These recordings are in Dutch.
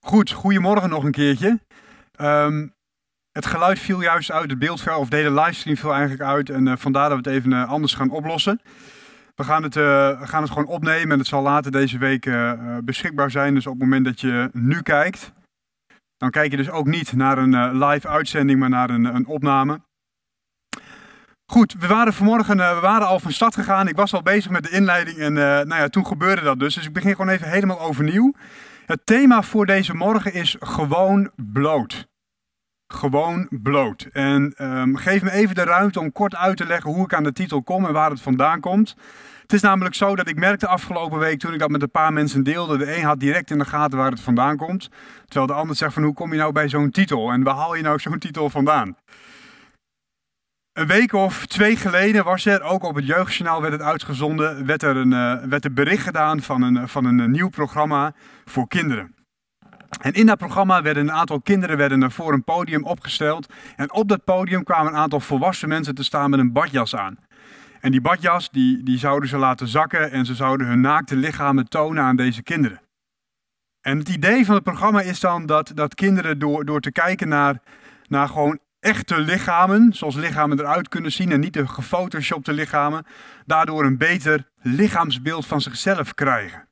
Goed, goedemorgen nog een keertje. Ehm, het geluid viel juist uit, het beeld of de hele livestream viel eigenlijk uit. En uh, vandaar dat we het even uh, anders gaan oplossen. We gaan, het, uh, gaan het gewoon opnemen en het zal later deze week beschikbaar zijn. Dus op het moment dat je nu kijkt, dan kijk je dus ook niet naar een live uitzending, maar naar een, een opname. Goed, we waren vanmorgen we waren al van start gegaan. Ik was al bezig met de inleiding en nou ja, toen gebeurde dat dus. Dus ik begin gewoon even helemaal overnieuw. Het thema voor deze morgen is gewoon bloot. Gewoon bloot. En um, geef me even de ruimte om kort uit te leggen hoe ik aan de titel kom en waar het vandaan komt. Het is namelijk zo dat ik merkte afgelopen week toen ik dat met een paar mensen deelde. De een had direct in de gaten waar het vandaan komt. Terwijl de ander zegt van hoe kom je nou bij zo'n titel en waar haal je nou zo'n titel vandaan? Een week of twee geleden was er, ook op het Jeugdjournaal werd het uitgezonden, werd er een, uh, werd er bericht gedaan van een, van een nieuw programma voor kinderen. En in dat programma werden een aantal kinderen werden voor een podium opgesteld. En op dat podium kwamen een aantal volwassen mensen te staan met een badjas aan. En die badjas die, die zouden ze laten zakken en ze zouden hun naakte lichamen tonen aan deze kinderen. En het idee van het programma is dan dat, dat kinderen door, door te kijken naar, naar gewoon echte lichamen, zoals lichamen eruit kunnen zien en niet de gefotoshopte lichamen, daardoor een beter lichaamsbeeld van zichzelf krijgen.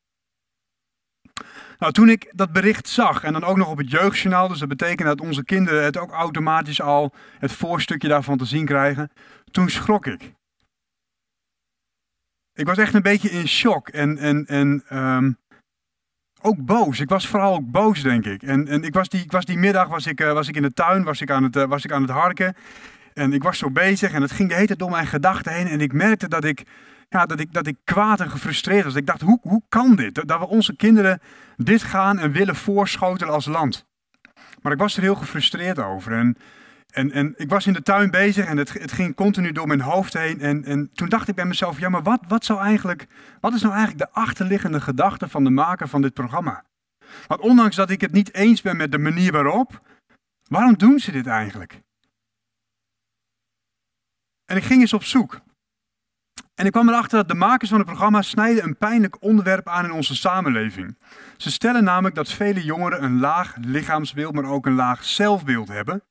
Nou, toen ik dat bericht zag en dan ook nog op het jeugdjournaal, dus dat betekent dat onze kinderen het ook automatisch al het voorstukje daarvan te zien krijgen, toen schrok ik. Ik was echt een beetje in shock en, en, en ehm, ook boos. Ik was vooral ook boos, denk ik. En, en ik, was die, ik was die middag was ik, uh, was ik in de tuin, was ik, aan het, uh, was ik aan het harken. En ik was zo bezig en het ging de hele tijd door mijn gedachten heen. En ik merkte dat ik, ja, dat ik, dat ik kwaad en gefrustreerd was. Ik dacht, hoe, hoe kan dit? Dat we onze kinderen dit gaan en willen voorschotelen als land. Maar ik was er heel gefrustreerd over. En en, en ik was in de tuin bezig en het, het ging continu door mijn hoofd heen. En, en toen dacht ik bij mezelf, ja, maar wat, wat, zou eigenlijk, wat is nou eigenlijk de achterliggende gedachte van de maker van dit programma? Want ondanks dat ik het niet eens ben met de manier waarop, waarom doen ze dit eigenlijk? En ik ging eens op zoek. En ik kwam erachter dat de makers van het programma snijden een pijnlijk onderwerp aan in onze samenleving. Ze stellen namelijk dat vele jongeren een laag lichaamsbeeld, maar ook een laag zelfbeeld hebben.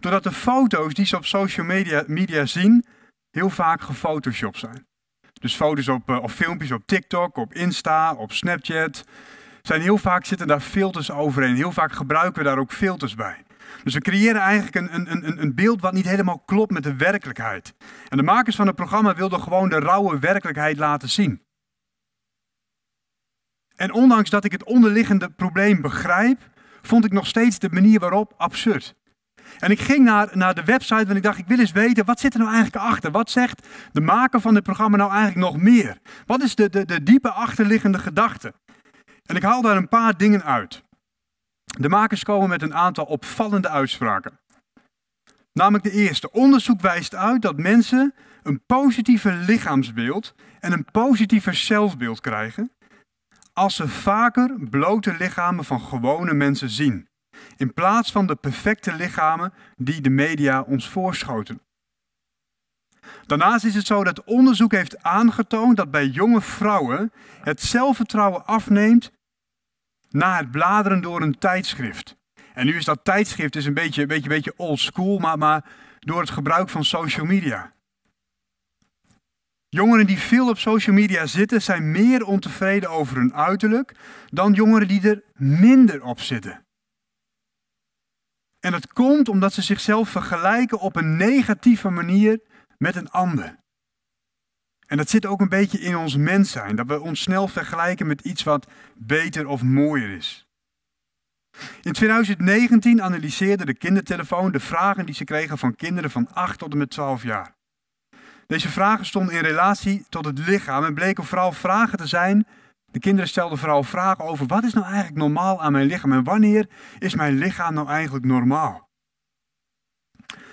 Doordat de foto's die ze op social media, media zien, heel vaak gefotoshopt zijn. Dus foto's op, of filmpjes op TikTok, op Insta, op Snapchat. Zijn heel vaak zitten daar filters overheen. Heel vaak gebruiken we daar ook filters bij. Dus we creëren eigenlijk een, een, een, een beeld wat niet helemaal klopt met de werkelijkheid. En de makers van het programma wilden gewoon de rauwe werkelijkheid laten zien. En ondanks dat ik het onderliggende probleem begrijp, vond ik nog steeds de manier waarop absurd. En ik ging naar, naar de website en ik dacht, ik wil eens weten, wat zit er nou eigenlijk achter? Wat zegt de maker van dit programma nou eigenlijk nog meer? Wat is de, de, de diepe achterliggende gedachte? En ik haal daar een paar dingen uit. De makers komen met een aantal opvallende uitspraken. Namelijk de eerste. Onderzoek wijst uit dat mensen een positiever lichaamsbeeld en een positiever zelfbeeld krijgen als ze vaker blote lichamen van gewone mensen zien. In plaats van de perfecte lichamen die de media ons voorschoten. Daarnaast is het zo dat onderzoek heeft aangetoond dat bij jonge vrouwen het zelfvertrouwen afneemt na het bladeren door een tijdschrift. En nu is dat tijdschrift is een beetje, beetje, beetje old school, maar, maar door het gebruik van social media. Jongeren die veel op social media zitten zijn meer ontevreden over hun uiterlijk dan jongeren die er minder op zitten. En dat komt omdat ze zichzelf vergelijken op een negatieve manier met een ander. En dat zit ook een beetje in ons mens zijn, dat we ons snel vergelijken met iets wat beter of mooier is. In 2019 analyseerde de kindertelefoon de vragen die ze kregen van kinderen van 8 tot en met 12 jaar. Deze vragen stonden in relatie tot het lichaam en bleken vooral vragen te zijn de kinderen stelden vooral vragen over wat is nou eigenlijk normaal aan mijn lichaam en wanneer is mijn lichaam nou eigenlijk normaal?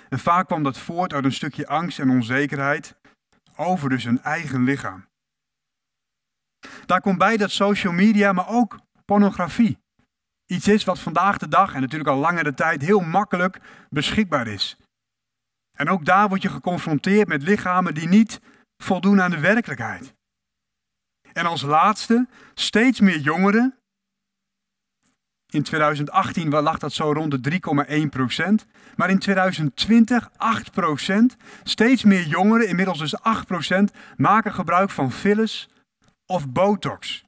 En vaak kwam dat voort uit een stukje angst en onzekerheid over dus hun eigen lichaam. Daar komt bij dat social media, maar ook pornografie, iets is wat vandaag de dag en natuurlijk al langere tijd heel makkelijk beschikbaar is. En ook daar word je geconfronteerd met lichamen die niet voldoen aan de werkelijkheid. En als laatste, steeds meer jongeren In 2018 lag dat zo rond de 3,1%. Maar in 2020 8%. Steeds meer jongeren, inmiddels dus 8%, maken gebruik van fillers of botox.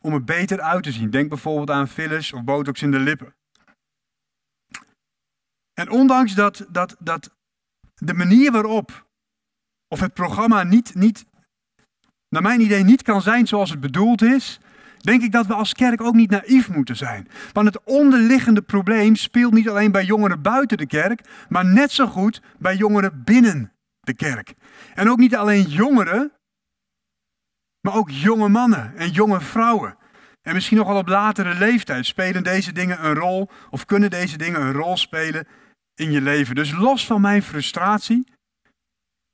Om er beter uit te zien. Denk bijvoorbeeld aan fillers of botox in de lippen. En ondanks dat, dat, dat de manier waarop, of het programma niet, niet, naar mijn idee niet kan zijn zoals het bedoeld is, denk ik dat we als kerk ook niet naïef moeten zijn. Want het onderliggende probleem speelt niet alleen bij jongeren buiten de kerk, maar net zo goed bij jongeren binnen de kerk. En ook niet alleen jongeren, maar ook jonge mannen en jonge vrouwen. En misschien nog wel op latere leeftijd spelen deze dingen een rol, of kunnen deze dingen een rol spelen in je leven. Dus los van mijn frustratie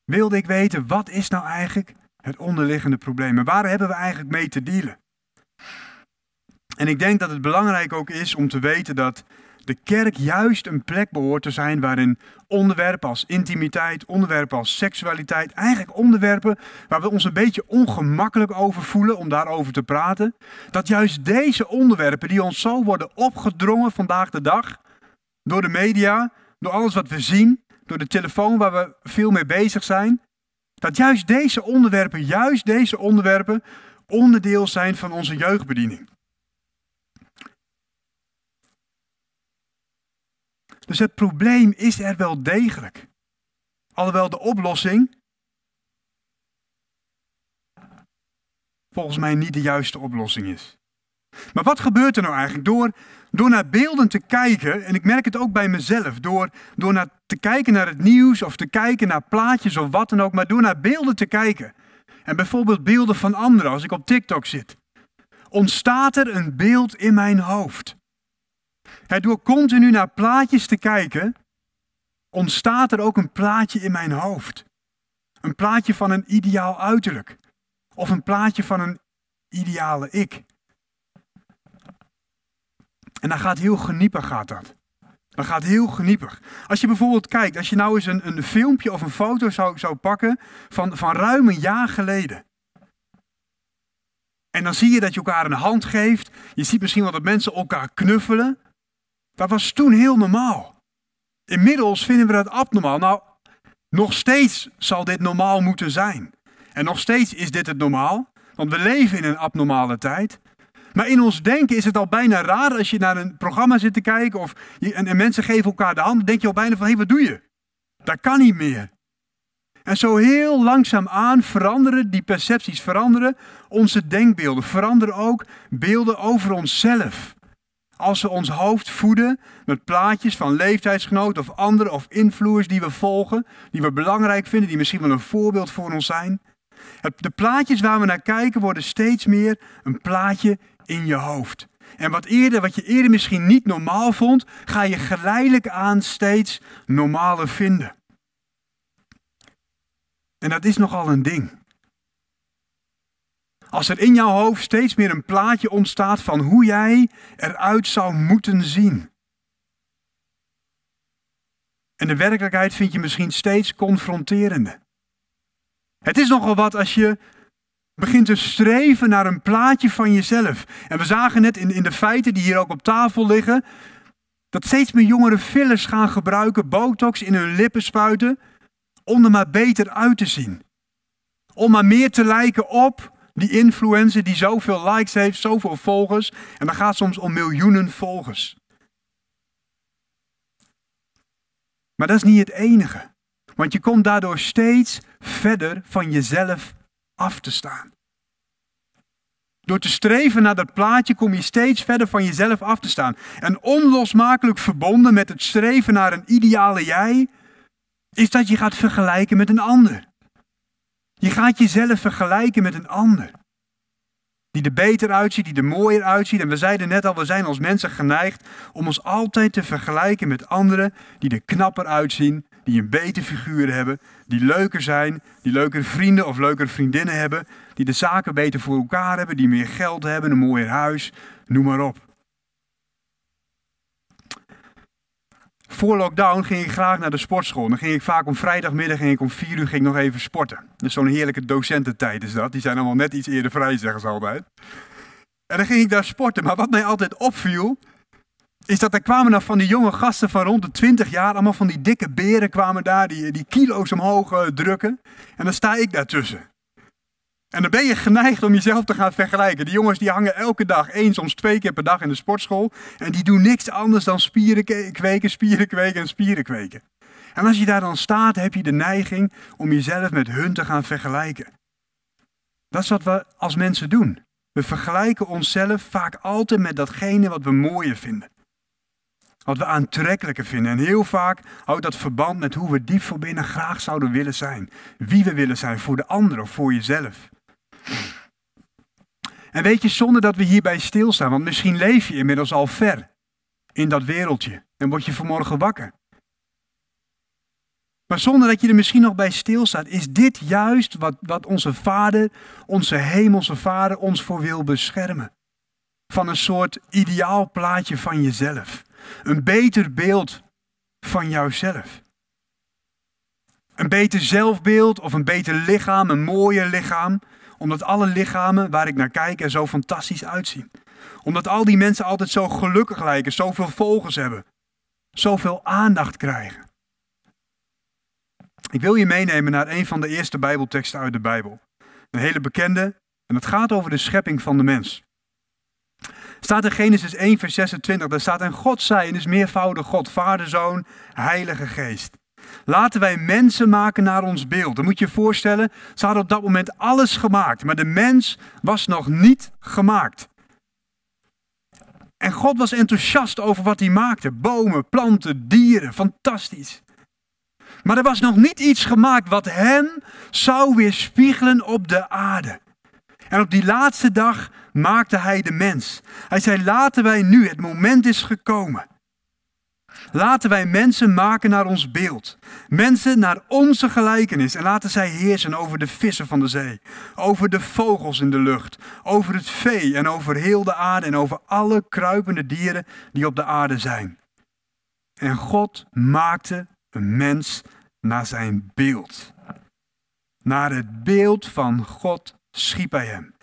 wilde ik weten, wat is nou eigenlijk het onderliggende probleem? En waar hebben we eigenlijk mee te dealen? En ik denk dat het belangrijk ook is om te weten dat de kerk juist een plek behoort te zijn waarin onderwerpen als intimiteit, onderwerpen als seksualiteit, eigenlijk onderwerpen waar we ons een beetje ongemakkelijk over voelen om daarover te praten, dat juist deze onderwerpen die ons zo worden opgedrongen vandaag de dag door de media, door alles wat we zien, door de telefoon waar we veel mee bezig zijn, dat juist deze onderwerpen, juist deze onderwerpen onderdeel zijn van onze jeugdbediening. Dus het probleem is er wel degelijk. Alhoewel de oplossing volgens mij niet de juiste oplossing is. Maar wat gebeurt er nou eigenlijk? Door, door naar beelden te kijken, en ik merk het ook bij mezelf, door, door naar, te kijken naar het nieuws of te kijken naar plaatjes of wat dan ook, maar door naar beelden te kijken. En bijvoorbeeld beelden van anderen, als ik op TikTok zit, ontstaat er een beeld in mijn hoofd. door continu naar plaatjes te kijken, ontstaat er ook een plaatje in mijn hoofd. Een plaatje van een ideaal uiterlijk. Of een plaatje van een ideale ik. En dan gaat heel geniepig gaat dat. Dat gaat heel geniepig. Als je bijvoorbeeld kijkt, als je nou eens een, een filmpje of een foto zou, zou pakken van, van ruim een jaar geleden. En dan zie je dat je elkaar een hand geeft. Je ziet misschien wel dat mensen elkaar knuffelen. Dat was toen heel normaal. Inmiddels vinden we dat abnormaal. Nou, nog steeds zal dit normaal moeten zijn. En nog steeds is dit het normaal. Want we leven in een abnormale tijd. Maar in ons denken is het al bijna raar als je naar een programma zit te kijken of je, en, mensen geven elkaar de hand, dan denk je al bijna van hé, hey, wat doe je? Dat kan niet meer. En zo heel langzaam aan veranderen die percepties, veranderen onze denkbeelden, veranderen ook beelden over onszelf. Als we ons hoofd voeden met plaatjes van leeftijdsgenoten of anderen of invloers die we volgen, die we belangrijk vinden, die misschien wel een voorbeeld voor ons zijn. De plaatjes waar we naar kijken worden steeds meer een plaatje in je hoofd. En wat, eerder, wat je eerder misschien niet normaal vond, ga je geleidelijk aan steeds normaler vinden. En dat is nogal een ding. Als er in jouw hoofd steeds meer een plaatje ontstaat van hoe jij eruit zou moeten zien. En de werkelijkheid vind je misschien steeds confronterender. Het is nogal wat als je begint te streven naar een plaatje van jezelf. En we zagen net in, in de feiten die hier ook op tafel liggen, dat steeds meer jongeren fillers gaan gebruiken, botox in hun lippen spuiten, om er maar beter uit te zien. Om maar meer te lijken op die influencer die zoveel likes heeft, zoveel volgers. En dan gaat soms om miljoenen volgers. Maar dat is niet het enige. Want je komt daardoor steeds verder van jezelf af te staan. Door te streven naar dat plaatje kom je steeds verder van jezelf af te staan. En onlosmakelijk verbonden met het streven naar een ideale jij, is dat je gaat vergelijken met een ander. Je gaat jezelf vergelijken met een ander. Die er beter uitziet, die er mooier uitziet. En we zeiden net al, we zijn als mensen geneigd om ons altijd te vergelijken met anderen die er knapper uitzien, die een beter figuur hebben, die leuker zijn, die leukere vrienden of leukere vriendinnen hebben, die de zaken beter voor elkaar hebben, die meer geld hebben, een mooier huis, noem maar op. Voor lockdown ging ik graag naar de sportschool. Dan ging ik vaak om vrijdagmiddag ging ik om vier uur ging nog even sporten. Dus zo'n heerlijke docententijd is dat. Die zijn allemaal net iets eerder vrij, zeggen ze altijd. En dan ging ik daar sporten. Maar wat mij altijd opviel, is dat er kwamen dan van die jonge gasten van rond de 20 jaar, allemaal van die dikke beren kwamen daar, die, die kilo's omhoog uh, drukken. En dan sta ik daartussen. En dan ben je geneigd om jezelf te gaan vergelijken. Die jongens die hangen elke dag, één, soms twee keer per dag in de sportschool. En die doen niks anders dan spieren kweken, spieren kweken en spieren kweken. En als je daar dan staat, heb je de neiging om jezelf met hun te gaan vergelijken. Dat is wat we als mensen doen. We vergelijken onszelf vaak altijd met datgene wat we mooier vinden. Wat we aantrekkelijker vinden. En heel vaak houdt dat verband met hoe we diep voor binnen graag zouden willen zijn. Wie we willen zijn voor de ander of voor jezelf. En weet je, zonder dat we hierbij stilstaan, want misschien leef je inmiddels al ver in dat wereldje en word je vanmorgen wakker. Maar zonder dat je er misschien nog bij stilstaat, is dit juist wat, wat onze Vader, onze Hemelse Vader, ons voor wil beschermen. Van een soort ideaal plaatje van jezelf. Een beter beeld van jouzelf. Een beter zelfbeeld of een beter lichaam, een mooier lichaam. Omdat alle lichamen waar ik naar kijk er zo fantastisch uitzien. Omdat al die mensen altijd zo gelukkig lijken, zoveel volgers hebben. Zoveel aandacht krijgen. Ik wil je meenemen naar een van de eerste Bijbelteksten uit de Bijbel. Een hele bekende, en het gaat over de schepping van de mens. Staat in Genesis 1, vers 26, daar staat: En God zei, en is meervoudig God, Vader, Zoon, Heilige Geest. Laten wij mensen maken naar ons beeld. Dan moet je je voorstellen, ze hadden op dat moment alles gemaakt, maar de mens was nog niet gemaakt. En God was enthousiast over wat hij maakte. Bomen, planten, dieren, fantastisch. Maar er was nog niet iets gemaakt wat hem zou weerspiegelen op de aarde. En op die laatste dag maakte hij de mens. Hij zei: Laten wij nu, het moment is gekomen. Laten wij mensen maken naar ons beeld. Mensen naar onze gelijkenis. En laten zij heersen over de vissen van de zee. Over de vogels in de lucht. Over het vee en over heel de aarde. En over alle kruipende dieren die op de aarde zijn. En God maakte een mens naar zijn beeld. Naar het beeld van God schiep hij hem.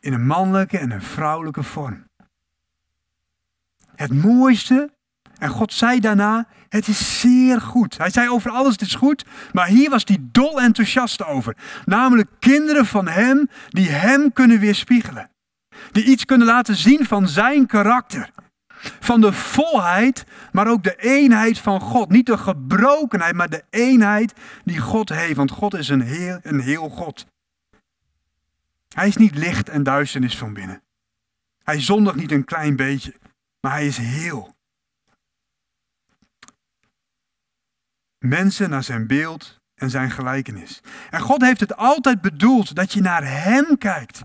In een mannelijke en een vrouwelijke vorm. Het mooiste, en God zei daarna, het is zeer goed. Hij zei over alles, het is goed, maar hier was hij dol enthousiast over. Namelijk kinderen van hem die hem kunnen weerspiegelen. Die iets kunnen laten zien van zijn karakter. Van de volheid, maar ook de eenheid van God. Niet de gebrokenheid, maar de eenheid die God heeft. Want God is een heel, een heel God. Hij is niet licht en duisternis van binnen. Hij zondigt niet een klein beetje, maar hij is heel. Mensen naar zijn beeld en zijn gelijkenis. En God heeft het altijd bedoeld dat je naar Hem kijkt.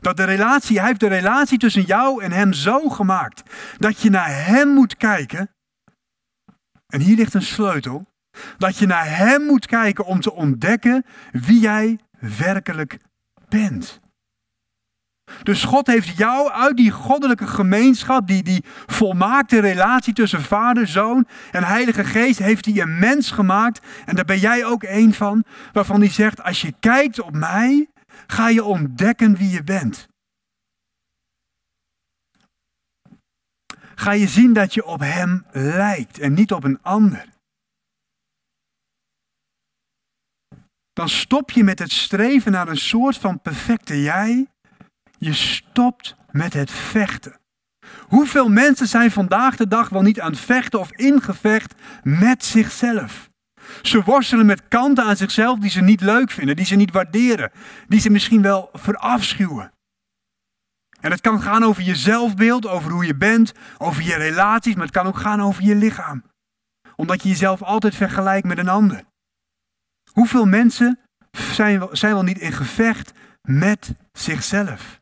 Dat de relatie, hij heeft de relatie tussen jou en hem zo gemaakt. Dat je naar hem moet kijken. En hier ligt een sleutel. Dat je naar hem moet kijken om te ontdekken wie jij werkelijk bent. Dus God heeft jou uit die goddelijke gemeenschap, die, die volmaakte relatie tussen Vader, Zoon en Heilige Geest, heeft hij een mens gemaakt. En daar ben jij ook een van, waarvan hij zegt, als je kijkt op mij, ga je ontdekken wie je bent. Ga je zien dat je op Hem lijkt en niet op een ander. Dan stop je met het streven naar een soort van perfecte jij. Je stopt met het vechten. Hoeveel mensen zijn vandaag de dag wel niet aan het vechten of ingevecht met zichzelf? Ze worstelen met kanten aan zichzelf die ze niet leuk vinden, die ze niet waarderen, die ze misschien wel verafschuwen. En het kan gaan over je zelfbeeld, over hoe je bent, over je relaties, maar het kan ook gaan over je lichaam. Omdat je jezelf altijd vergelijkt met een ander. Hoeveel mensen zijn, zijn wel niet in gevecht met zichzelf?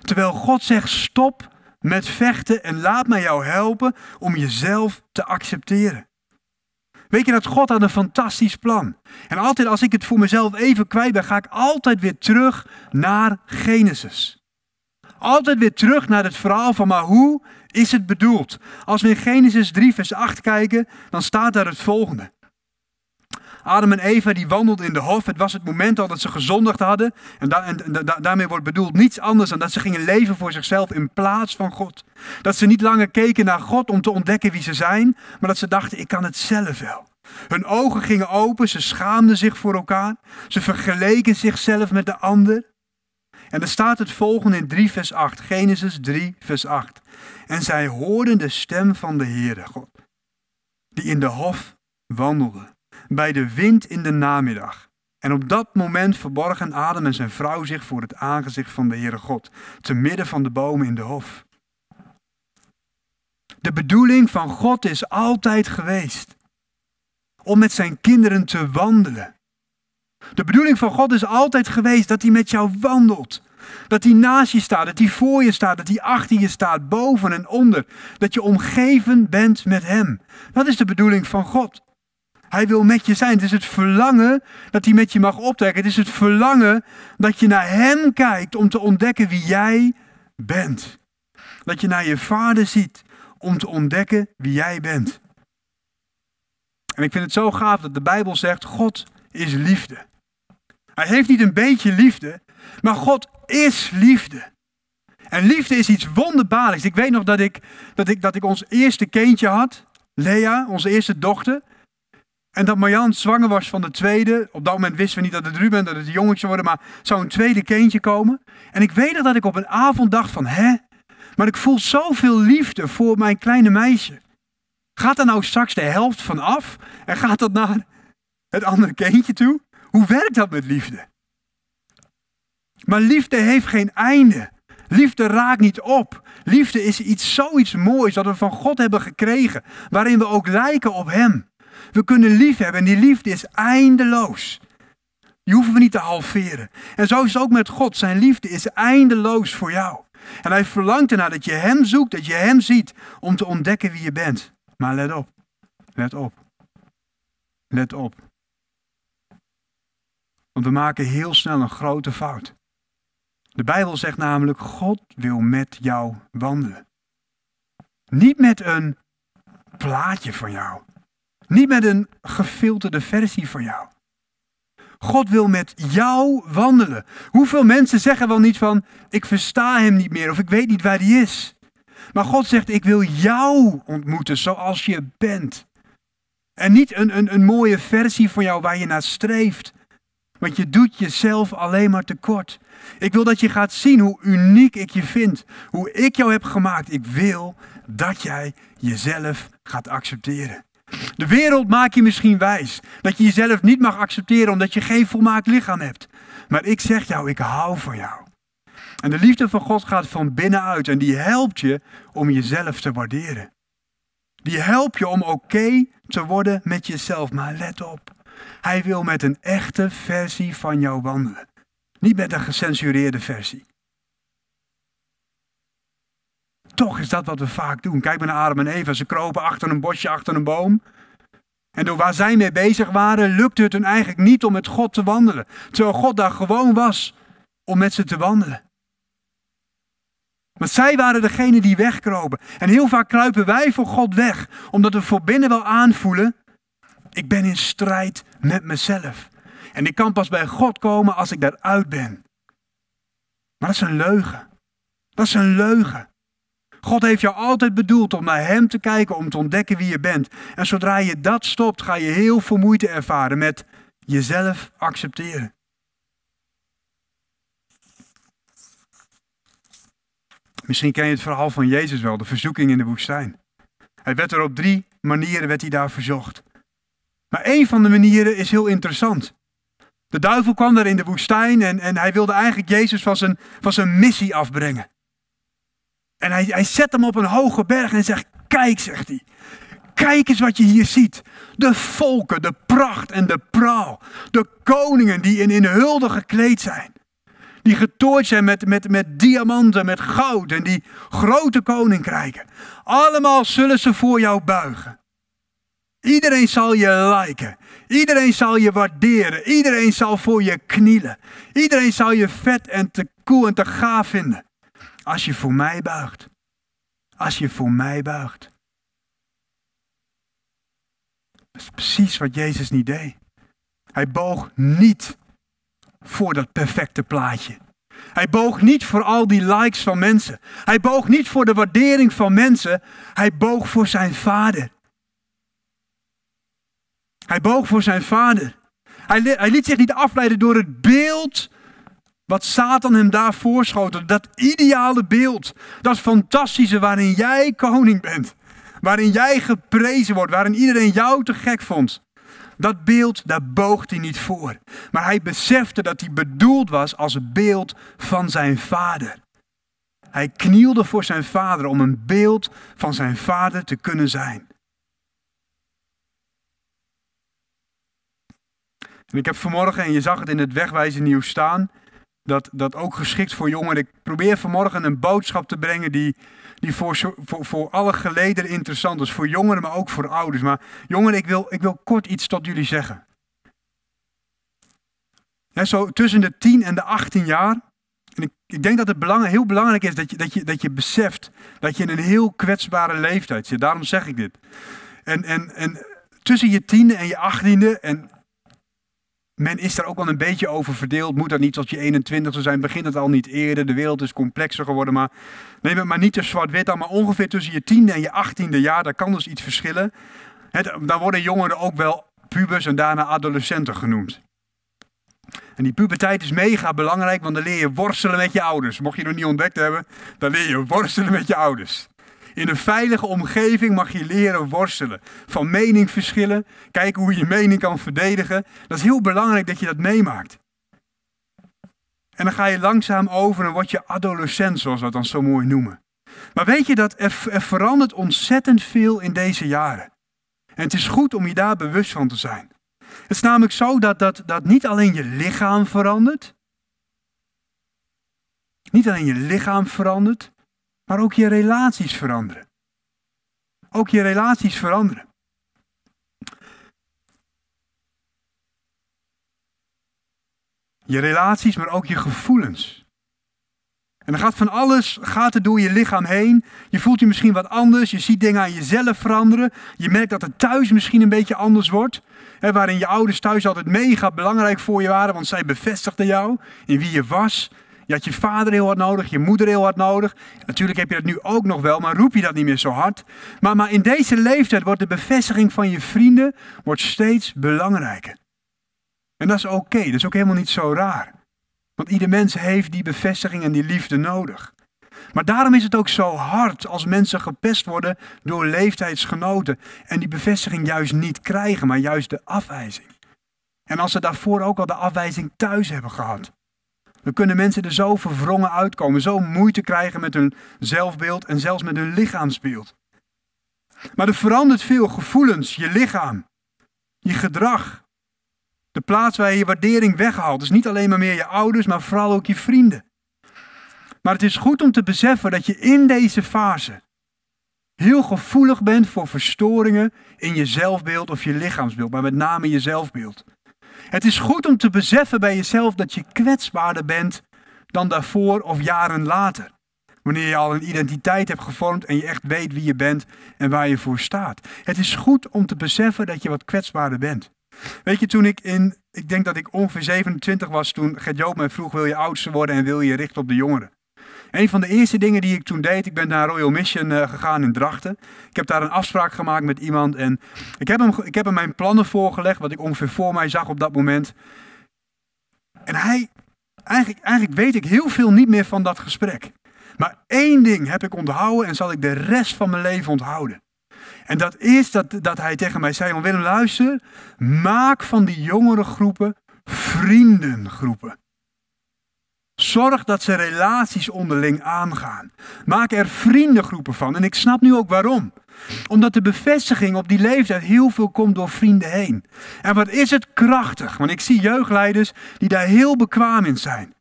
Terwijl God zegt: stop met vechten en laat mij jou helpen om jezelf te accepteren. Weet je dat God had een fantastisch plan. En altijd als ik het voor mezelf even kwijt ben, ga ik altijd weer terug naar Genesis. Altijd weer terug naar het verhaal van, maar hoe is het bedoeld? Als we in Genesis 3, vers 8 kijken, dan staat daar het volgende. Adam en Eva die wandelden in de hof. Het was het moment al dat ze gezondigd hadden. En, en daarmee wordt bedoeld niets anders dan dat ze gingen leven voor zichzelf in plaats van God. Dat ze niet langer keken naar God om te ontdekken wie ze zijn, maar dat ze dachten, ik kan het zelf wel. Hun ogen gingen open, ze schaamden zich voor elkaar. Ze vergeleken zichzelf met de ander. En er staat het volgende in 3 vers 8, Genesis 3 vers 8. En zij hoorden de stem van de Heere God, die in de hof wandelde, bij de wind in de namiddag. En op dat moment verborgen Adam en zijn vrouw zich voor het aangezicht van de Heere God, te midden van de bomen in de hof. De bedoeling van God is altijd geweest om met zijn kinderen te wandelen. De bedoeling van God is altijd geweest dat hij met jou wandelt. Dat hij naast je staat, dat hij voor je staat, dat hij achter je staat, boven en onder. Dat je omgeven bent met hem. Dat is de bedoeling van God. Hij wil met je zijn. Het is het verlangen dat hij met je mag optrekken. Het is het verlangen dat je naar hem kijkt om te ontdekken wie jij bent. Dat je naar je vader ziet om te ontdekken wie jij bent. En ik vind het zo gaaf dat de Bijbel zegt: God is liefde. Hij heeft niet een beetje liefde, maar God is liefde. En liefde is iets wonderbaarlijks. Ik weet nog dat ik, dat ik, dat ik ons eerste kindje had, Lea, onze eerste dochter. En dat Marjan zwanger was van de tweede. Op dat moment wisten we niet dat het Ruben, dat het een jongetje worden, maar zou een tweede kindje komen. En ik weet dat ik op een avond dacht van, hè, maar ik voel zoveel liefde voor mijn kleine meisje. Gaat er nou straks de helft van af en gaat dat naar het andere kindje toe? Hoe werkt dat met liefde? Maar liefde heeft geen einde. Liefde raakt niet op. Liefde is iets, zoiets moois dat we van God hebben gekregen, waarin we ook lijken op Hem. We kunnen lief hebben en die liefde is eindeloos. Die hoeven we niet te halveren. En zo is het ook met God. Zijn liefde is eindeloos voor jou. En hij verlangt ernaar dat je Hem zoekt, dat je Hem ziet om te ontdekken wie je bent. Maar let op, let op, let op. Want we maken heel snel een grote fout. De Bijbel zegt namelijk, God wil met jou wandelen. Niet met een plaatje van jou. Niet met een gefilterde versie van jou. God wil met jou wandelen. Hoeveel mensen zeggen wel niet van, ik versta hem niet meer of ik weet niet waar hij is. Maar God zegt, ik wil jou ontmoeten zoals je bent. En niet een, een, een mooie versie van jou waar je naar streeft. Want je doet jezelf alleen maar tekort. Ik wil dat je gaat zien hoe uniek ik je vind. Hoe ik jou heb gemaakt. Ik wil dat jij jezelf gaat accepteren. De wereld maakt je misschien wijs. Dat je jezelf niet mag accepteren omdat je geen volmaakt lichaam hebt. Maar ik zeg jou, ik hou van jou. En de liefde van God gaat van binnenuit en die helpt je om jezelf te waarderen. Die helpt je om oké te worden met jezelf. Maar let op, hij wil met een echte versie van jou wandelen. Niet met een gecensureerde versie. Toch is dat wat we vaak doen. Kijk maar naar Adam en Eva. Ze kropen achter een bosje, achter een boom. En door waar zij mee bezig waren, lukte het hun eigenlijk niet om met God te wandelen. Terwijl God daar gewoon was om met ze te wandelen. Want zij waren degene die wegkropen. En heel vaak kruipen wij voor God weg, omdat we voor binnen wel aanvoelen, ik ben in strijd met mezelf. En ik kan pas bij God komen als ik daaruit ben. Maar dat is een leugen. Dat is een leugen. God heeft jou altijd bedoeld om naar Hem te kijken, om te ontdekken wie je bent. En zodra je dat stopt, ga je heel veel moeite ervaren met jezelf accepteren. Misschien ken je het verhaal van Jezus wel, de verzoeking in de woestijn. Hij werd er op drie manieren werd hij daar verzocht. Maar één van de manieren is heel interessant. De duivel kwam daar in de woestijn en, en hij wilde eigenlijk Jezus van zijn, van zijn missie afbrengen. En hij, hij zet hem op een hoge berg en zegt, kijk, zegt hij. Kijk eens wat je hier ziet. De volken, de pracht en de praal. De koningen die in, in hulde gekleed zijn. Die getooid zijn met, met, met diamanten, met goud en die grote koninkrijken. Allemaal zullen ze voor jou buigen. Iedereen zal je liken. Iedereen zal je waarderen. Iedereen zal voor je knielen. Iedereen zal je vet en te cool en te gaaf vinden. Als je voor mij buigt. Als je voor mij buigt. Dat is precies wat Jezus niet deed. Hij boog niet voor dat perfecte plaatje. Hij boog niet voor al die likes van mensen. Hij boog niet voor de waardering van mensen. Hij boog voor zijn vader. Hij boog voor zijn vader. Hij, hij liet zich niet afleiden door het beeld wat Satan hem daar voorschotelde. Dat ideale beeld. Dat fantastische waarin jij koning bent. Waarin jij geprezen wordt. Waarin iedereen jou te gek vond. Dat beeld, daar boog hij niet voor. Maar hij besefte dat hij bedoeld was als beeld van zijn vader. Hij knielde voor zijn vader om een beeld van zijn vader te kunnen zijn. Ik heb vanmorgen, en je zag het in het wegwijzen nieuws staan, dat, dat ook geschikt voor jongeren. Ik probeer vanmorgen een boodschap te brengen die, die voor, voor, voor alle geleden interessant is. Voor jongeren, maar ook voor ouders. Maar jongeren, ik wil, ik wil kort iets tot jullie zeggen. zo tussen de 10 en de 18 jaar. En ik, ik denk dat het belang, heel belangrijk is dat je, dat, je, dat je beseft dat je in een heel kwetsbare leeftijd zit. Daarom zeg ik dit. En, en, en tussen je tiende en je achttiende, en men is daar ook wel een beetje over verdeeld. Moet dat niet tot je 21 zijn? Begint het al niet eerder? De wereld is complexer geworden. Maar neem het maar niet te zwart-wit Maar ongeveer tussen je tiende en je achttiende jaar, daar kan dus iets verschillen. dan worden jongeren ook wel pubers en daarna adolescenten genoemd. En die puberteit is mega belangrijk, want dan leer je worstelen met je ouders. Mocht je nog niet ontdekt hebben, dan leer je worstelen met je ouders. In een veilige omgeving mag je leren worstelen. Van meningsverschillen, kijken hoe je je mening kan verdedigen. Dat is heel belangrijk dat je dat meemaakt. En dan ga je langzaam over en word je adolescent, zoals we dat dan zo mooi noemen. Maar weet je dat er, er verandert ontzettend veel in deze jaren. En het is goed om je daar bewust van te zijn. Het is namelijk zo dat, dat, dat niet alleen je lichaam verandert. Niet alleen je lichaam verandert, maar ook je relaties veranderen. Ook je relaties veranderen. Je relaties, maar ook je gevoelens. En dan gaat van alles, gaat er door je lichaam heen. Je voelt je misschien wat anders. Je ziet dingen aan jezelf veranderen. Je merkt dat het thuis misschien een beetje anders wordt. Hè, waarin je ouders thuis altijd mega belangrijk voor je waren, want zij bevestigden jou in wie je was. Je had je vader heel hard nodig, je moeder heel hard nodig. Natuurlijk heb je dat nu ook nog wel, maar roep je dat niet meer zo hard. Maar, in deze leeftijd wordt de bevestiging van je vrienden wordt steeds belangrijker. En dat is oké, dat is ook helemaal niet zo raar. Want ieder mens heeft die bevestiging en die liefde nodig. Maar daarom is het ook zo hard als mensen gepest worden door leeftijdsgenoten en die bevestiging juist niet krijgen, maar juist de afwijzing. En als ze daarvoor ook al de afwijzing thuis hebben gehad. Dan kunnen mensen er zo verwrongen uitkomen, zo moeite krijgen met hun zelfbeeld en zelfs met hun lichaamsbeeld. Maar er verandert veel gevoelens, je lichaam, je gedrag. De plaats waar je waardering weghaalt. Dus niet alleen maar meer je ouders, maar vooral ook je vrienden. Maar het is goed om te beseffen dat je in deze fase heel gevoelig bent voor verstoringen in je zelfbeeld of je lichaamsbeeld, maar met name je zelfbeeld. Het is goed om te beseffen bij jezelf dat je kwetsbaarder bent dan daarvoor of jaren later. Wanneer je al een identiteit hebt gevormd en je echt weet wie je bent en waar je voor staat. Het is goed om te beseffen dat je wat kwetsbaarder bent. Weet je, toen ik in, ik denk dat ik ongeveer 27 was, toen Gert Joop mij vroeg, wil je oudste worden en wil je richten op de jongeren? Een van de eerste dingen die ik toen deed, ik ben naar Royal Mission uh, gegaan in Drachten. Ik heb daar een afspraak gemaakt met iemand en ik heb, hem, ik heb hem mijn plannen voorgelegd, wat ik ongeveer voor mij zag op dat moment. En hij, eigenlijk, eigenlijk weet ik heel veel niet meer van dat gesprek. Maar één ding heb ik onthouden en zal ik de rest van mijn leven onthouden. En dat is dat, dat hij tegen mij zei, Willem luister, maak van die jongere groepen vriendengroepen. Zorg dat ze relaties onderling aangaan. Maak er vriendengroepen van. En ik snap nu ook waarom. Omdat de bevestiging op die leeftijd heel veel komt door vrienden heen. En wat is het krachtig? Want ik zie jeugdleiders die daar heel bekwaam in zijn.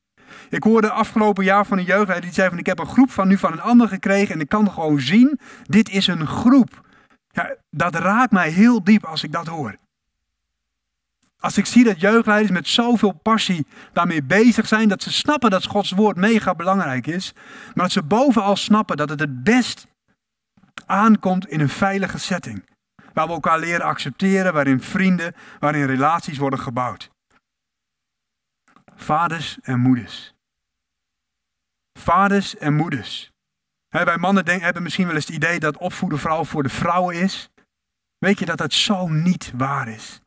Ik hoorde afgelopen jaar van een jeugdleider die zei van ik heb een groep van nu van een ander gekregen en ik kan gewoon zien, dit is een groep. Ja, dat raakt mij heel diep als ik dat hoor. Als ik zie dat jeugdleiders met zoveel passie daarmee bezig zijn, dat ze snappen dat Gods woord mega belangrijk is, maar dat ze bovenal snappen dat het het best aankomt in een veilige setting. Waar we elkaar leren accepteren, waarin vrienden, waarin relaties worden gebouwd. Vaders en moeders. Vaders en moeders. wij mannen denk, hebben misschien wel eens het idee dat opvoeden vooral voor de vrouwen is. Weet je dat dat zo niet waar is?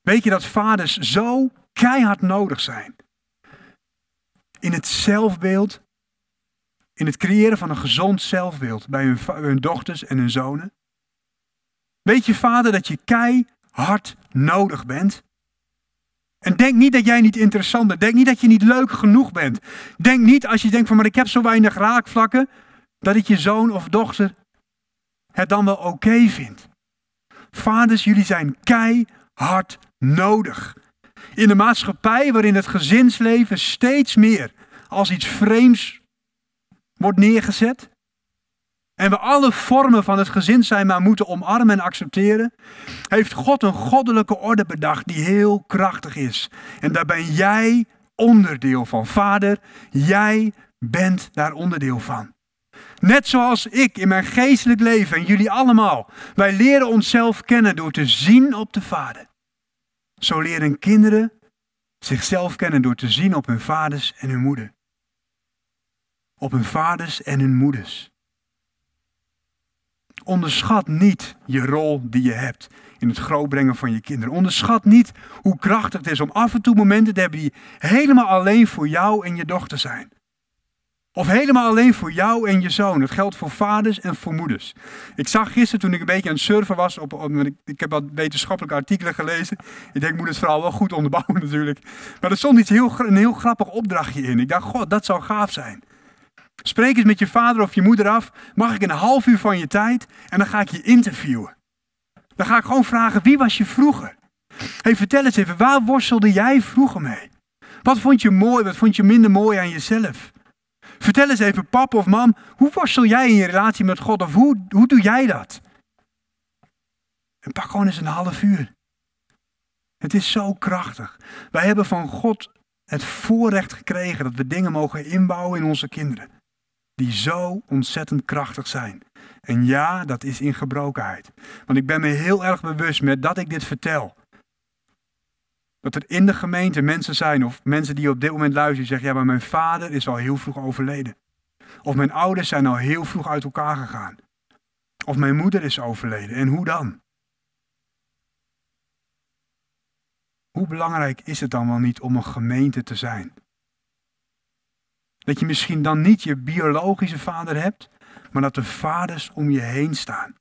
Weet je dat vaders zo keihard nodig zijn? In het zelfbeeld, in het creëren van een gezond zelfbeeld bij hun, hun dochters en hun zonen. Weet je vader dat je keihard nodig bent? En denk niet dat jij niet interessant bent. Denk niet dat je niet leuk genoeg bent. Denk niet als je denkt van maar ik heb zo weinig raakvlakken, dat ik je zoon of dochter het dan wel oké vindt. Vaders, jullie zijn keihard nodig. In de maatschappij waarin het gezinsleven steeds meer als iets vreemds wordt neergezet. En we alle vormen van het gezin zijn maar moeten omarmen en accepteren. Heeft God een goddelijke orde bedacht die heel krachtig is. En daar ben jij onderdeel van. Vader, jij bent daar onderdeel van. Net zoals ik in mijn geestelijk leven en jullie allemaal. Wij leren onszelf kennen door te zien op de Vader. Zo leren kinderen zichzelf kennen door te zien op hun vaders en hun moeder. Op hun vaders en hun moeders. Onderschat niet je rol die je hebt in het grootbrengen van je kinderen. Onderschat niet hoe krachtig het is om af en toe momenten te hebben die helemaal alleen voor jou en je dochter zijn. Of helemaal alleen voor jou en je zoon. Dat geldt voor vaders en voor moeders. Ik zag gisteren toen ik een beetje aan het surfen was, op, op ik heb wat wetenschappelijke artikelen gelezen. Ik denk, ik moet het vooral wel goed onderbouwen natuurlijk. Maar er stond iets heel, een heel grappig opdrachtje in. Ik dacht, god, dat zou gaaf zijn. Spreek eens met je vader of je moeder af. Mag ik een half uur van je tijd? En dan ga ik je interviewen. Dan ga ik gewoon vragen, wie was je vroeger? Hey, vertel eens even, waar worstelde jij vroeger mee? Wat vond je mooi, wat vond je minder mooi aan jezelf? Vertel eens even, pap of mam, hoe worstel jij in je relatie met God? Of hoe, hoe doe jij dat? En pak gewoon eens een half uur. Het is zo krachtig. Wij hebben van God het voorrecht gekregen dat we dingen mogen inbouwen in onze kinderen. Die zo ontzettend krachtig zijn. En ja, dat is in gebrokenheid. Want ik ben me heel erg bewust met dat ik dit vertel. Dat er in de gemeente mensen zijn, of mensen die op dit moment luisteren, die zeggen, ja, maar mijn vader is al heel vroeg overleden. Of mijn ouders zijn al heel vroeg uit elkaar gegaan. Of mijn moeder is overleden. En hoe dan? Hoe belangrijk is het dan wel niet om een gemeente te zijn? Dat je misschien dan niet je biologische vader hebt, maar dat de vaders om je heen staan.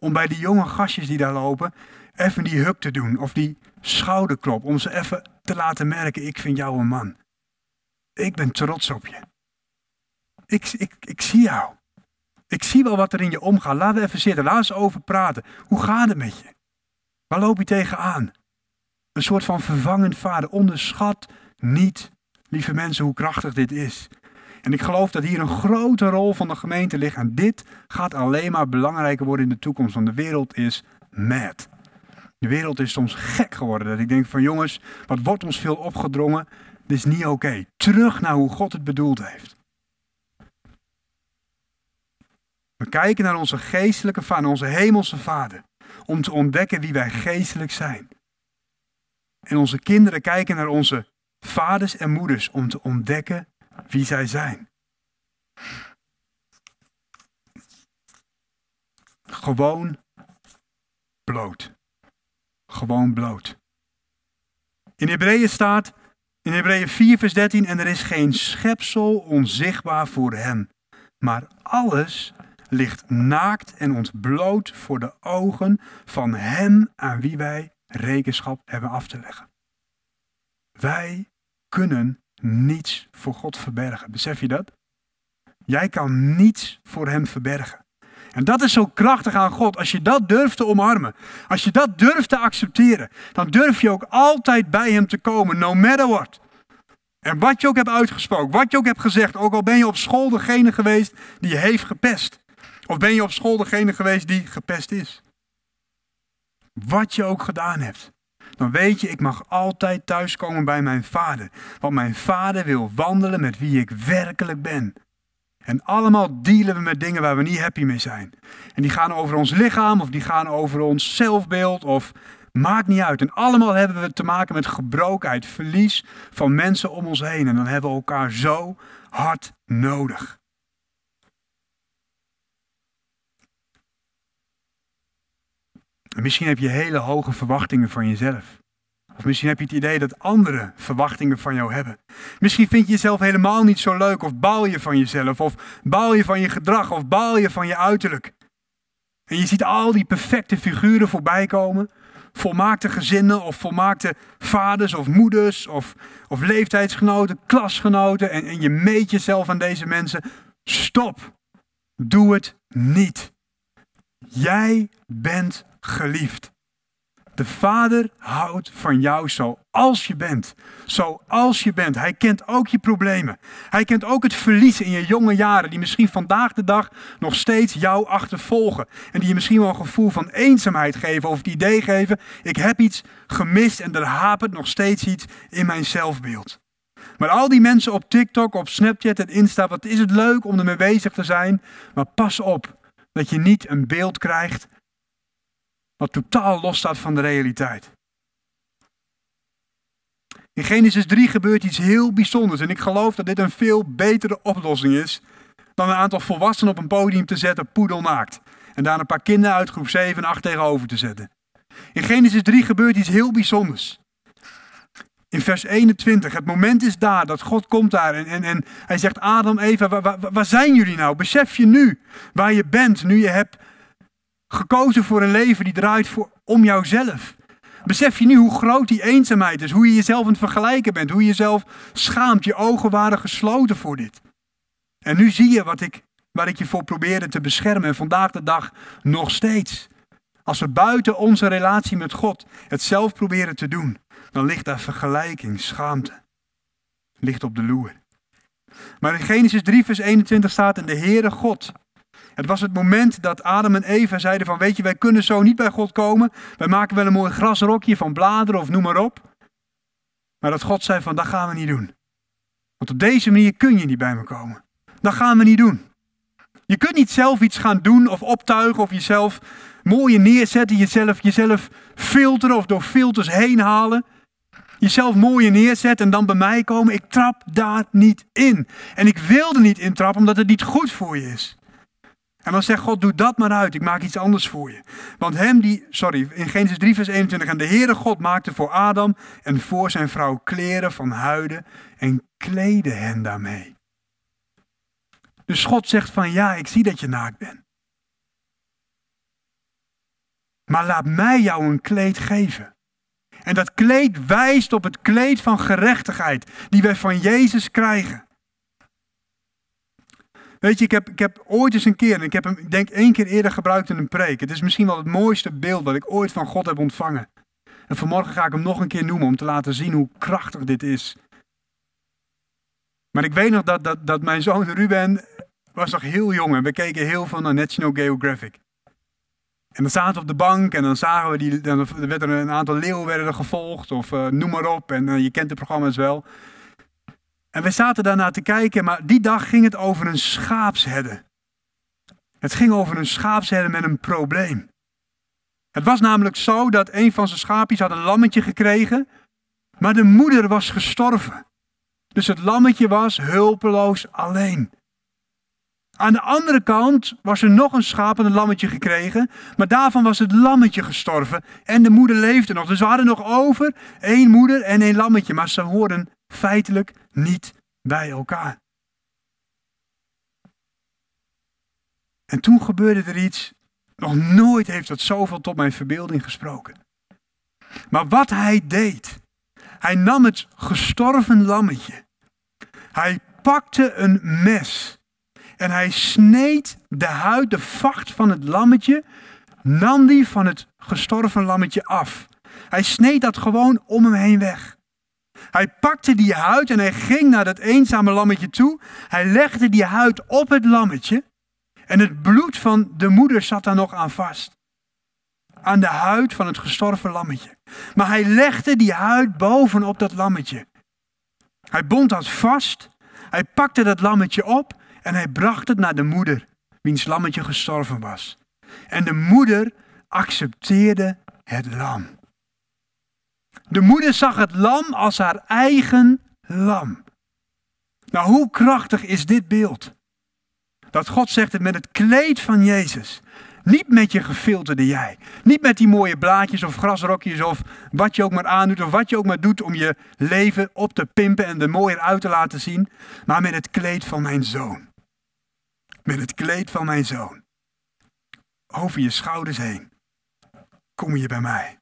Om bij die jonge gastjes die daar lopen, even die huk te doen of die schouderklop. Om ze even te laten merken, ik vind jou een man. Ik ben trots op je. Ik, ik, ik zie jou. Ik zie wel wat er in je omgaat. Laten we even zitten. Laten we over praten. Hoe gaat het met je? Waar loop je tegenaan? Een soort van vervangend vader. Onderschat niet, lieve mensen, hoe krachtig dit is. En ik geloof dat hier een grote rol van de gemeente ligt. En dit gaat alleen maar belangrijker worden in de toekomst. Want de wereld is mad. De wereld is soms gek geworden. Dat ik denk van jongens, wat wordt ons veel opgedrongen? Dit is niet oké. Terug naar hoe God het bedoeld heeft. We kijken naar onze geestelijke vader, onze hemelse vader. Om te ontdekken wie wij geestelijk zijn. En onze kinderen kijken naar onze vaders en moeders om te ontdekken wie zij zijn. Gewoon bloot gewoon bloot. In Hebreeën staat, in Hebreeën 4 vers 13, en er is geen schepsel onzichtbaar voor hem, maar alles ligt naakt en ontbloot voor de ogen van hem aan wie wij rekenschap hebben af te leggen. Wij kunnen niets voor God verbergen. Besef je dat? Jij kan niets voor hem verbergen. En dat is zo krachtig aan God. Als je dat durft te omarmen, als je dat durft te accepteren, dan durf je ook altijd bij Hem te komen, no matter what. En wat je ook hebt uitgesproken, wat je ook hebt gezegd, ook al ben je op school degene geweest die je heeft gepest. Of ben je op school degene geweest die gepest is. Wat je ook gedaan hebt. Dan weet je, ik mag altijd thuiskomen bij mijn vader. Want mijn vader wil wandelen met wie ik werkelijk ben. En allemaal dealen we met dingen waar we niet happy mee zijn. En die gaan over ons lichaam of die gaan over ons zelfbeeld of maakt niet uit. En allemaal hebben we te maken met gebrokenheid, verlies van mensen om ons heen. En dan hebben we elkaar zo hard nodig. En misschien heb je hele hoge verwachtingen van jezelf. Of misschien heb je het idee dat anderen verwachtingen van jou hebben. Misschien vind je jezelf helemaal niet zo leuk, of baal je van jezelf, of baal je van je gedrag, of baal je van je uiterlijk. En je ziet al die perfecte figuren voorbij komen. Volmaakte gezinnen, of volmaakte vaders of moeders, of, of leeftijdsgenoten, klasgenoten. En, en je meet jezelf aan deze mensen. Stop. Doe het niet. Jij bent geliefd. De Vader houdt van jou zoals je bent. Zoals je bent. Hij kent ook je problemen. Hij kent ook het verlies in je jonge jaren, die misschien vandaag de dag nog steeds jou achtervolgen. En die je misschien wel een gevoel van eenzaamheid geven of het idee geven: ik heb iets gemist en er hapert nog steeds iets in mijn zelfbeeld. Maar al die mensen op TikTok, op Snapchat en Insta, wat is het leuk om ermee bezig te zijn. Maar pas op dat je niet een beeld krijgt wat totaal los staat van de realiteit. In Genesis 3 gebeurt iets heel bijzonders en ik geloof dat dit een veel betere oplossing is dan een aantal volwassenen op een podium te zetten, poedelnaakt. En daar een paar kinderen uit groep 7 en 8 tegenover te zetten. In Genesis 3 gebeurt iets heel bijzonders. In vers 21, het moment is daar dat God komt daar en, en, en hij zegt Adam, Eva, waar, waar, waar zijn jullie nou? Besef je nu waar je bent, nu je hebt gekozen voor een leven die draait voor, om jouzelf. Besef je nu hoe groot die eenzaamheid is, hoe je jezelf aan het vergelijken bent, hoe je jezelf schaamt, je ogen waren gesloten voor dit. En nu zie je wat ik, waar ik je voor probeerde te beschermen en vandaag de dag nog steeds. Als we buiten onze relatie met God het zelf proberen te doen, dan ligt daar vergelijking, schaamte. Ligt op de loer. Maar in Genesis 3, vers 21 staat: En de Heere God het was het moment dat Adam en Eva zeiden van weet je, wij kunnen zo niet bij God komen. Wij maken wel een mooi grasrokje van bladeren of noem maar op. Maar dat God zei van dat gaan we niet doen. Want op deze manier kun je niet bij me komen. Dat gaan we niet doen. Je kunt niet zelf iets gaan doen of optuigen of jezelf mooier neerzetten, jezelf, jezelf filteren of door filters heen halen. Jezelf mooier neerzetten en dan bij mij komen. Ik trap daar niet in. En ik wilde niet intrappen omdat het niet goed voor je is. En dan zegt God, doe dat maar uit, ik maak iets anders voor je. Want hem die, sorry, in Genesis 3 vers 21, en de Heere God maakte voor Adam en voor zijn vrouw kleren van huiden en kleedde hen daarmee. Dus God zegt van ja, ik zie dat je naakt bent. Maar laat mij jou een kleed geven. En dat kleed wijst op het kleed van gerechtigheid die wij van Jezus krijgen. Weet je, ik heb, ik heb ooit eens een keer, en ik heb hem denk één keer eerder gebruikt in een preek. Het is misschien wel het mooiste beeld dat ik ooit van God heb ontvangen. En vanmorgen ga ik hem nog een keer noemen om te laten zien hoe krachtig dit is. Maar ik weet nog dat, dat, dat mijn zoon Ruben was nog heel jong en we keken heel veel naar National Geographic. En dan zaten we op de bank en dan zagen we die, dan werd er een aantal leeuwen werden gevolgd of uh, noem maar op. En uh, je kent de programma's wel. En we zaten daarna te kijken, maar die dag ging het over een schaapsherder. Het ging over een schaapsherder met een probleem. Het was namelijk zo dat een van zijn schaapjes had een lammetje gekregen, maar de moeder was gestorven. Dus het lammetje was hulpeloos alleen. Aan de andere kant was er nog een schaap en een lammetje gekregen, maar daarvan was het lammetje gestorven en de moeder leefde nog. Dus we hadden nog over één moeder en één lammetje, maar ze hoorden feitelijk niet bij elkaar. En toen gebeurde er iets, nog nooit heeft dat zoveel tot mijn verbeelding gesproken. Maar wat hij deed, hij nam het gestorven lammetje. Hij pakte een mes en hij sneed de huid, de vacht van het lammetje, nam die van het gestorven lammetje af. Hij sneed dat gewoon om hem heen weg. Hij pakte die huid en hij ging naar dat eenzame lammetje toe. Hij legde die huid op het lammetje. En het bloed van de moeder zat daar nog aan vast. Aan de huid van het gestorven lammetje. Maar hij legde die huid bovenop dat lammetje. Hij bond dat vast. Hij pakte dat lammetje op En hij bracht het naar de moeder, wiens lammetje gestorven was. En de moeder accepteerde het lam. De moeder zag het lam als haar eigen lam. Nou, hoe krachtig is dit beeld? Dat God zegt het met het kleed van Jezus. Niet met je gefilterde jij. Niet met die mooie blaadjes of grasrokjes of wat je ook maar aandoet of wat je ook maar doet om je leven op te pimpen en er mooier uit te laten zien. Maar met het kleed van mijn zoon. Met het kleed van mijn zoon. Over je schouders heen. Kom je bij mij.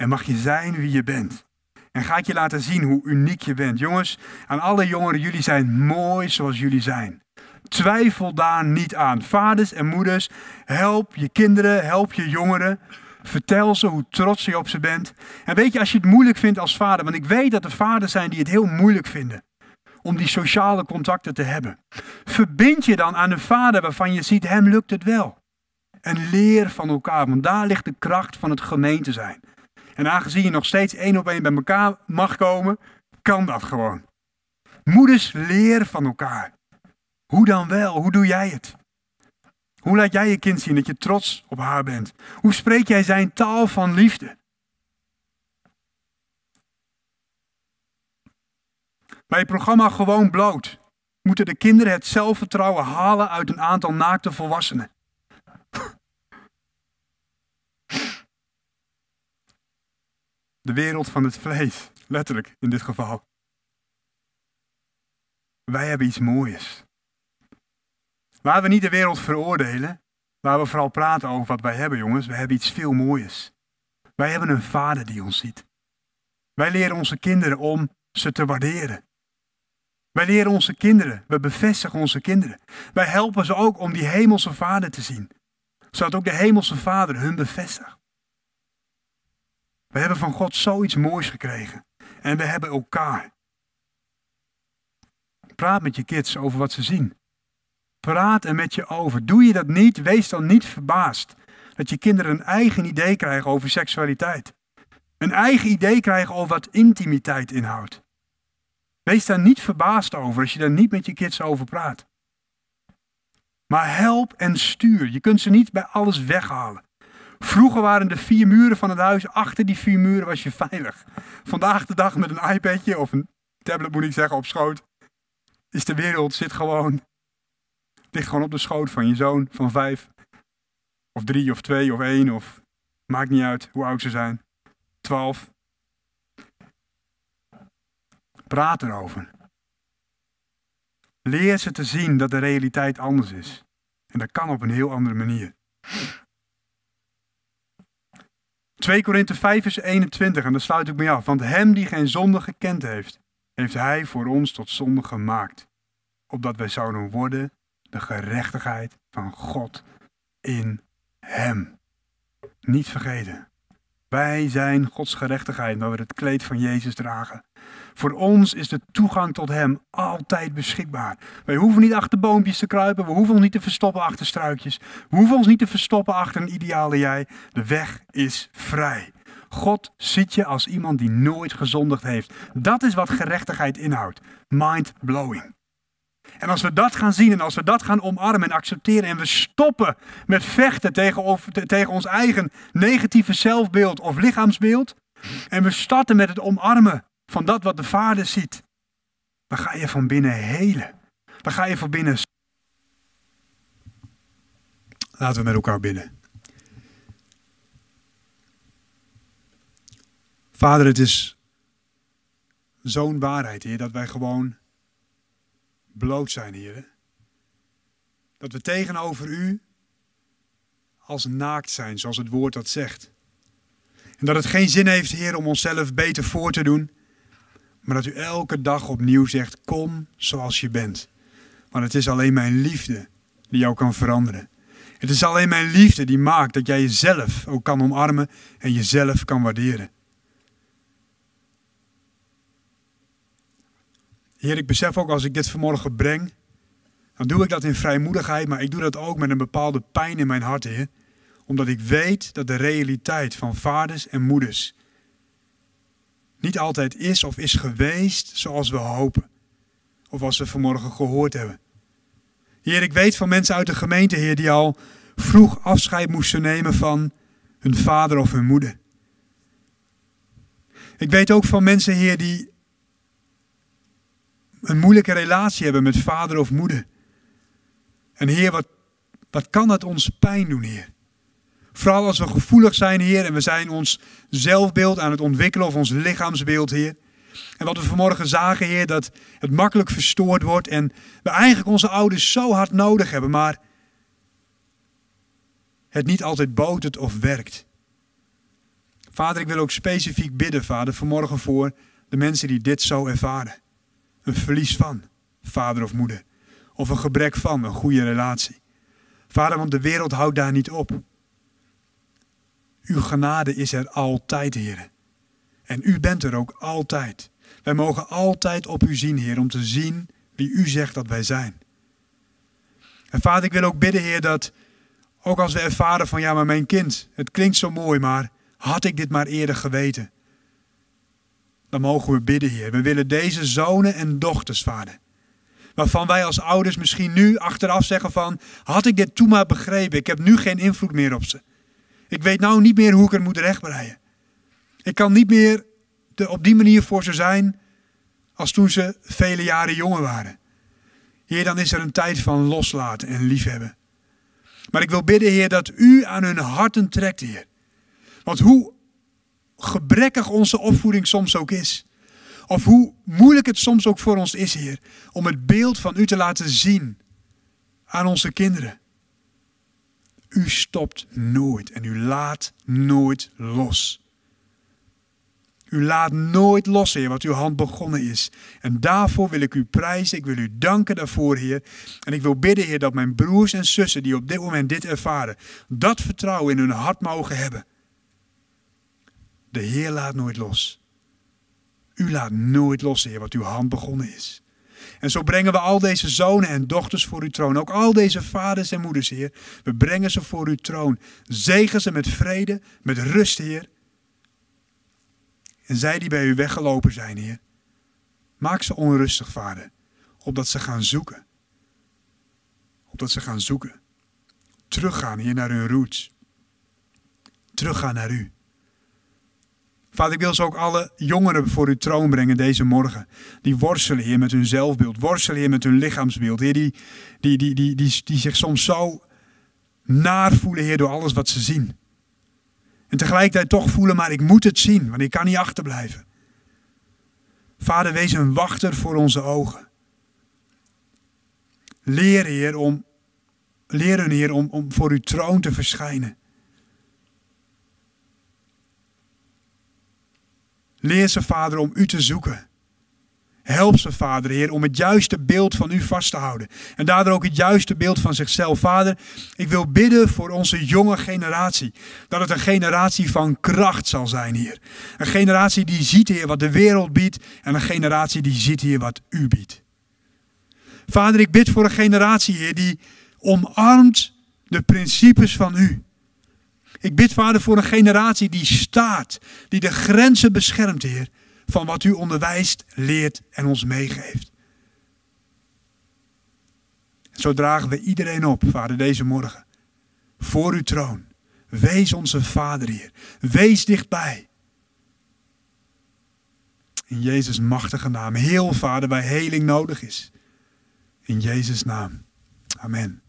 En mag je zijn wie je bent. En ga ik je laten zien hoe uniek je bent. Jongens, aan alle jongeren, jullie zijn mooi zoals jullie zijn. Twijfel daar niet aan. Vaders en moeders, help je kinderen, help je jongeren. Vertel ze hoe trots je op ze bent. En weet je, als je het moeilijk vindt als vader, want ik weet dat er vaders zijn die het heel moeilijk vinden om die sociale contacten te hebben. Verbind je dan aan een vader waarvan je ziet, hem lukt het wel. En leer van elkaar, want daar ligt de kracht van het gemeente zijn. En aangezien je nog steeds één op één bij elkaar mag komen, kan dat gewoon. Moeders, leer van elkaar. Hoe dan wel? Hoe doe jij het? Hoe laat jij je kind zien dat je trots op haar bent? Hoe spreek jij zijn taal van liefde? Bij het programma Gewoon Bloot moeten de kinderen het zelfvertrouwen halen uit een aantal naakte volwassenen. De wereld van het vlees, letterlijk in dit geval. Wij hebben iets moois. Waar we niet de wereld veroordelen, waar we vooral praten over wat wij hebben, jongens, we hebben iets veel moois. Wij hebben een vader die ons ziet. Wij leren onze kinderen om ze te waarderen. Wij leren onze kinderen, we bevestigen onze kinderen. Wij helpen ze ook om die hemelse vader te zien, zodat ook de hemelse vader hun bevestigt. We hebben van God zoiets moois gekregen en we hebben elkaar. Praat met je kids over wat ze zien. Praat er met je over. Doe je dat niet, wees dan niet verbaasd dat je kinderen een eigen idee krijgen over seksualiteit. Een eigen idee krijgen over wat intimiteit inhoudt. Wees daar niet verbaasd over als je daar niet met je kids over praat. Maar help en stuur. Je kunt ze niet bij alles weghalen. Vroeger waren de vier muren van het huis, achter die vier muren was je veilig. Vandaag de dag met een iPadje of een tablet moet ik zeggen op schoot, is de wereld zit gewoon ligt gewoon op de schoot van je zoon van vijf, of drie, of twee, of één, of maakt niet uit hoe oud ze zijn. Twaalf. Praat erover. Leer ze te zien dat de realiteit anders is. En dat kan op een heel andere manier. 2 Korinthe 5 vers 21, en daar sluit ik mee af. Want hem die geen zonde gekend heeft, heeft hij voor ons tot zonde gemaakt. Opdat wij zouden worden de gerechtigheid van God in Hem. Niet vergeten. Wij zijn Gods gerechtigheid, waar we het kleed van Jezus dragen. Voor ons is de toegang tot Hem altijd beschikbaar. Wij hoeven niet achter boompjes te kruipen, we hoeven ons niet te verstoppen achter struikjes, we hoeven ons niet te verstoppen achter een ideale jij. De weg is vrij. God ziet je als iemand die nooit gezondigd heeft. Dat is wat gerechtigheid inhoudt. Mind blowing. En als we dat gaan zien en als we dat gaan omarmen en accepteren en we stoppen met vechten tegen, tegen ons eigen negatieve zelfbeeld of lichaamsbeeld en we starten met het omarmen van dat wat de Vader ziet, dan ga je van binnen helen. Dan ga je van binnen. Laten we met elkaar bidden. Vader, het is zo'n waarheid, Heer, dat wij gewoon bloot zijn, Heer. Dat we tegenover U als naakt zijn, zoals het woord dat zegt. En dat het geen zin heeft, Heer, om onszelf beter voor te doen, maar dat U elke dag opnieuw zegt, kom zoals je bent. Want het is alleen mijn liefde die jou kan veranderen. Het is alleen mijn liefde die maakt dat jij jezelf ook kan omarmen en jezelf kan waarderen. Heer, ik besef ook als ik dit vanmorgen breng, dan doe ik dat in vrijmoedigheid, maar ik doe dat ook met een bepaalde pijn in mijn hart, Heer. Omdat ik weet dat de realiteit van vaders en moeders niet altijd is of is geweest zoals we hopen. Of als we vanmorgen gehoord hebben. Heer, ik weet van mensen uit de gemeente, Heer, die al vroeg afscheid moesten nemen van hun vader of hun moeder. Ik weet ook van mensen, Heer, die een moeilijke relatie hebben met vader of moeder. En Heer, wat, wat kan het ons pijn doen, Heer? Vooral als we gevoelig zijn, Heer, en we zijn ons zelfbeeld aan het ontwikkelen of ons lichaamsbeeld, Heer. En wat we vanmorgen zagen, Heer, dat het makkelijk verstoord wordt en we eigenlijk onze ouders zo hard nodig hebben, maar het niet altijd botert of werkt. Vader, ik wil ook specifiek bidden, Vader, vanmorgen voor de mensen die dit zo ervaren. Een verlies van vader of moeder. Of een gebrek van een goede relatie. Vader, want de wereld houdt daar niet op. Uw genade is er altijd, Heer. En u bent er ook altijd. Wij mogen altijd op u zien, Heer, om te zien wie u zegt dat wij zijn. En Vader, ik wil ook bidden, Heer, dat ook als we ervaren van ja, maar mijn kind, het klinkt zo mooi, maar had ik dit maar eerder geweten? Dan mogen we bidden, Heer. We willen deze zonen en dochters, Vader. Waarvan wij als ouders misschien nu achteraf zeggen van, had ik dit toen maar begrepen, ik heb nu geen invloed meer op ze. Ik weet nou niet meer hoe ik het moet rechtbreien. Ik kan niet meer de, op die manier voor ze zijn als toen ze vele jaren jonger waren. Heer, dan is er een tijd van loslaten en liefhebben. Maar ik wil bidden, Heer, dat u aan hun harten trekt, Heer. Want hoe gebrekkig onze opvoeding soms ook is, of hoe moeilijk het soms ook voor ons is, Heer, om het beeld van u te laten zien aan onze kinderen. U stopt nooit en u laat nooit los. U laat nooit los, Heer, wat uw hand begonnen is. En daarvoor wil ik u prijzen. Ik wil u danken daarvoor, Heer. En ik wil bidden, Heer, dat mijn broers en zussen die op dit moment dit ervaren, dat vertrouwen in hun hart mogen hebben. De Heer laat nooit los. U laat nooit los, Heer, wat uw hand begonnen is. En zo brengen we al deze zonen en dochters voor uw troon. Ook al deze vaders en moeders, Heer. We brengen ze voor uw troon. Zegen ze met vrede, met rust, Heer. En zij die bij u weggelopen zijn, Heer. Maak ze onrustig, Vader. Opdat ze gaan zoeken. Opdat ze gaan zoeken. Teruggaan, hier naar hun roots. Teruggaan naar u. Vader, ik wil ze ook alle jongeren voor uw troon brengen deze morgen. Die worstelen, Heer, met hun zelfbeeld. Worstelen, Heer, met hun lichaamsbeeld. Die, die, die, die, die, zich soms zo naar voelen, Heer, door alles wat ze zien. En tegelijkertijd toch voelen, maar ik moet het zien, want ik kan niet achterblijven. Vader, wees een wachter voor onze ogen. Leer, Heer, om, leer hun, om, om voor uw troon te verschijnen. Leer ze, Vader, om u te zoeken. Help ze, Vader, Heer, om het juiste beeld van u vast te houden. En daardoor ook het juiste beeld van zichzelf. Vader, ik wil bidden voor onze jonge generatie. Dat het een generatie van kracht zal zijn, Heer. Een generatie die ziet, Heer, wat de wereld biedt. En een generatie die ziet, Heer, wat u biedt. Vader, ik bid voor een generatie, Heer, die omarmt de principes van u. Ik bid, Vader, voor een generatie die staat, die de grenzen beschermt, Heer, van wat u onderwijst, leert en ons meegeeft. Zo dragen we iedereen op, Vader, deze morgen. Voor uw troon. Wees onze Vader, Heer. Wees dichtbij. In Jezus' machtige naam. Heel, Vader, waar heling nodig is. In Jezus' naam. Amen.